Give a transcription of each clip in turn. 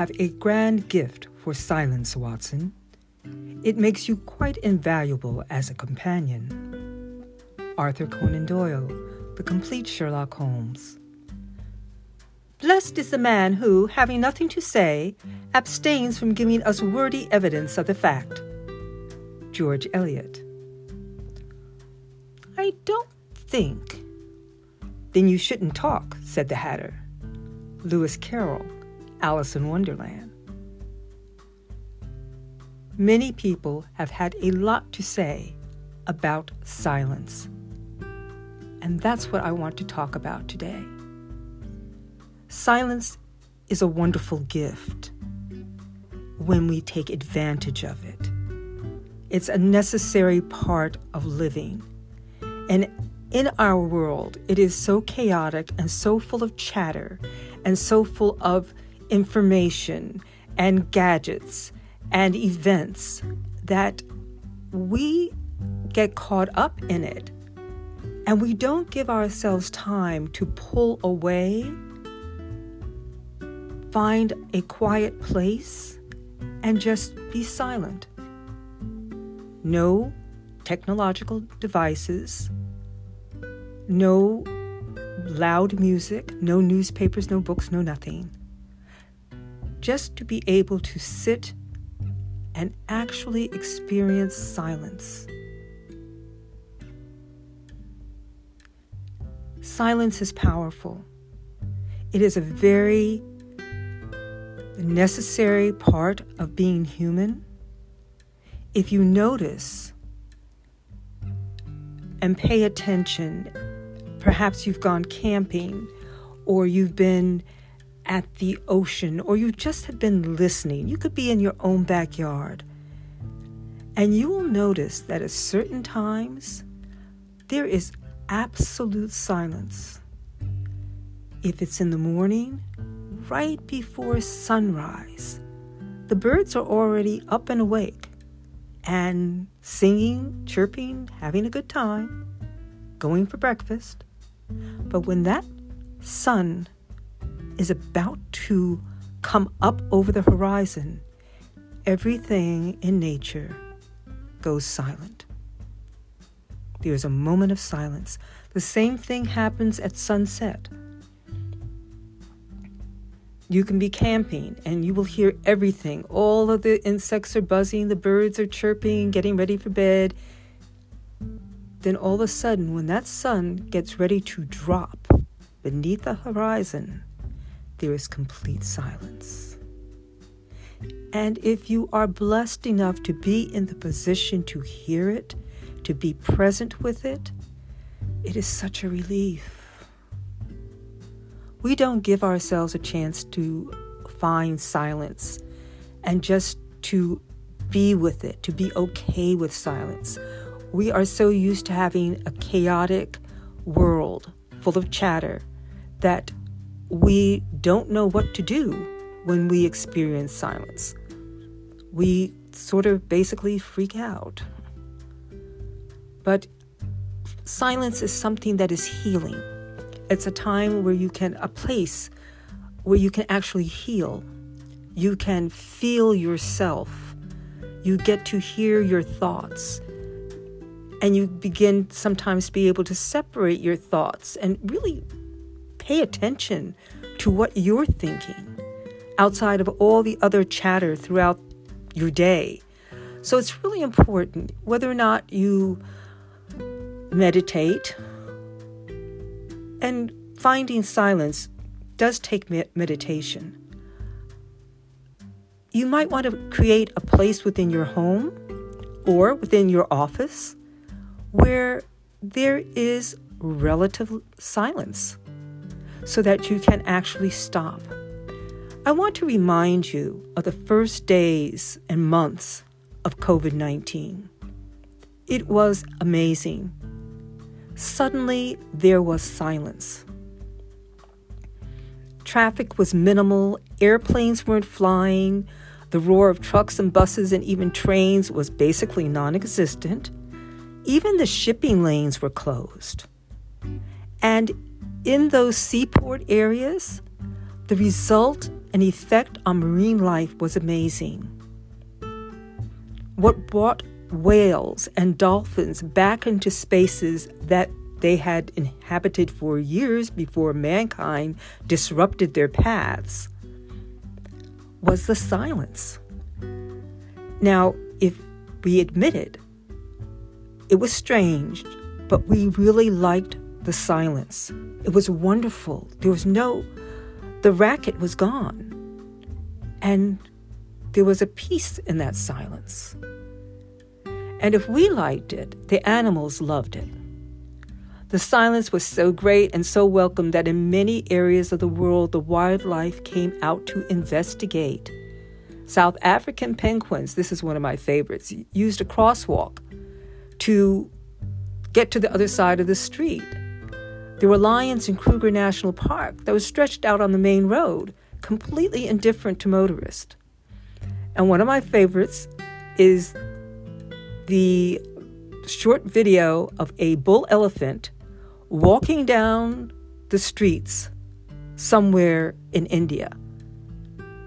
have a grand gift for silence, Watson. It makes you quite invaluable as a companion. Arthur Conan Doyle, The Complete Sherlock Holmes. Blessed is the man who, having nothing to say, abstains from giving us wordy evidence of the fact. George Eliot. I don't think. Then you shouldn't talk, said the Hatter. Lewis Carroll, Alice in Wonderland. Many people have had a lot to say about silence. And that's what I want to talk about today. Silence is a wonderful gift when we take advantage of it. It's a necessary part of living. And in our world, it is so chaotic and so full of chatter and so full of information and gadgets and events that we get caught up in it and we don't give ourselves time to pull away Find a quiet place and just be silent. No technological devices, no loud music, no newspapers, no books, no nothing. Just to be able to sit and actually experience silence. Silence is powerful. It is a very necessary part of being human, if you notice and pay attention, perhaps you've gone camping or you've been at the ocean or you just have been listening. You could be in your own backyard. And you will notice that at certain times, there is absolute silence. If it's in the morning, right before sunrise. The birds are already up and awake and singing, chirping, having a good time, going for breakfast. But when that sun is about to come up over the horizon, everything in nature goes silent. There's a moment of silence. The same thing happens at sunset. You can be camping and you will hear everything. All of the insects are buzzing, the birds are chirping, getting ready for bed. Then all of a sudden, when that sun gets ready to drop beneath the horizon, there is complete silence. And if you are blessed enough to be in the position to hear it, to be present with it, it is such a relief we don't give ourselves a chance to find silence and just to be with it, to be okay with silence. We are so used to having a chaotic world full of chatter that we don't know what to do when we experience silence. We sort of basically freak out. But silence is something that is healing. It's a time where you can, a place where you can actually heal. You can feel yourself. You get to hear your thoughts. And you begin sometimes to be able to separate your thoughts and really pay attention to what you're thinking outside of all the other chatter throughout your day. So it's really important whether or not you meditate and finding silence does take meditation. You might want to create a place within your home or within your office where there is relative silence so that you can actually stop. I want to remind you of the first days and months of COVID 19. It was amazing Suddenly, there was silence. Traffic was minimal, airplanes weren't flying, the roar of trucks and buses and even trains was basically non existent. Even the shipping lanes were closed. And in those seaport areas, the result and effect on marine life was amazing. What brought whales and dolphins back into spaces that they had inhabited for years before mankind disrupted their paths was the silence. Now, if we admit it, it was strange, but we really liked the silence. It was wonderful. There was no, the racket was gone. And there was a peace in that silence. And if we liked it, the animals loved it. The silence was so great and so welcome that in many areas of the world, the wildlife came out to investigate. South African penguins, this is one of my favorites, used a crosswalk to get to the other side of the street. There were lions in Kruger National Park that was stretched out on the main road, completely indifferent to motorists. And one of my favorites is the short video of a bull elephant walking down the streets somewhere in India.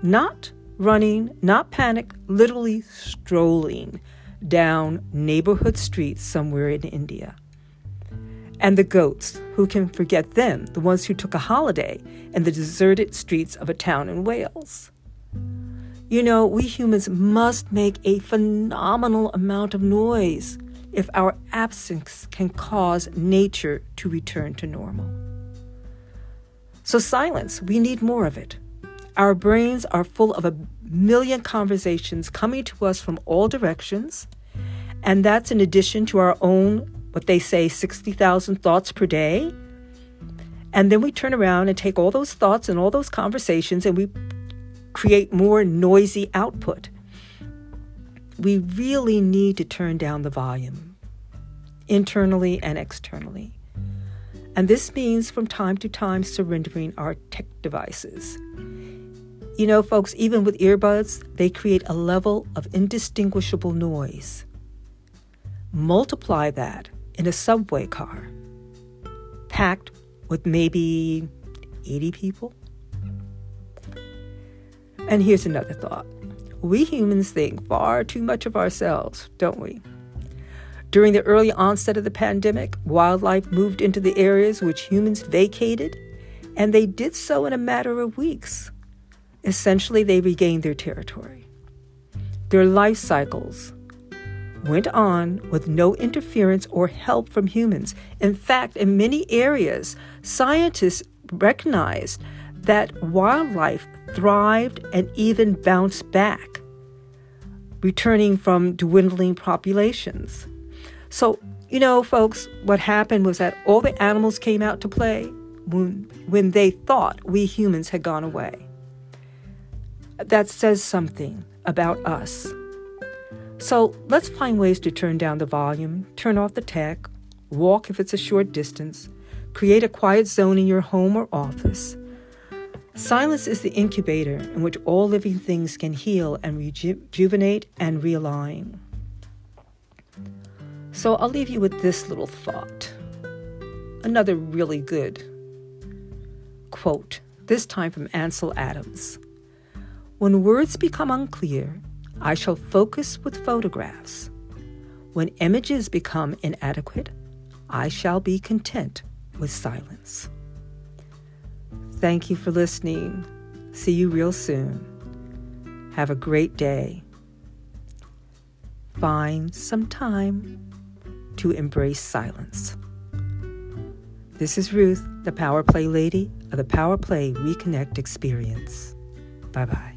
Not running, not panic, literally strolling down neighborhood streets somewhere in India. And the goats, who can forget them, the ones who took a holiday in the deserted streets of a town in Wales. You know, we humans must make a phenomenal amount of noise if our absence can cause nature to return to normal. So, silence, we need more of it. Our brains are full of a million conversations coming to us from all directions, and that's in addition to our own, what they say, 60,000 thoughts per day. And then we turn around and take all those thoughts and all those conversations and we create more noisy output we really need to turn down the volume, internally and externally. And this means from time to time surrendering our tech devices. You know, folks, even with earbuds, they create a level of indistinguishable noise. Multiply that in a subway car, packed with maybe 80 people. And here's another thought we humans think far too much of ourselves, don't we? During the early onset of the pandemic, wildlife moved into the areas which humans vacated, and they did so in a matter of weeks. Essentially, they regained their territory. Their life cycles went on with no interference or help from humans. In fact, in many areas, scientists recognized that wildlife thrived and even bounced back, returning from dwindling populations. So, you know, folks, what happened was that all the animals came out to play when, when they thought we humans had gone away. That says something about us. So let's find ways to turn down the volume, turn off the tech, walk if it's a short distance, create a quiet zone in your home or office Silence is the incubator in which all living things can heal and rejuvenate and realign. So I'll leave you with this little thought. Another really good quote, this time from Ansel Adams. When words become unclear, I shall focus with photographs. When images become inadequate, I shall be content with silence. Thank you for listening. See you real soon. Have a great day. Find some time to embrace silence. This is Ruth, the Power Play Lady of the Power Play Reconnect Experience. Bye bye.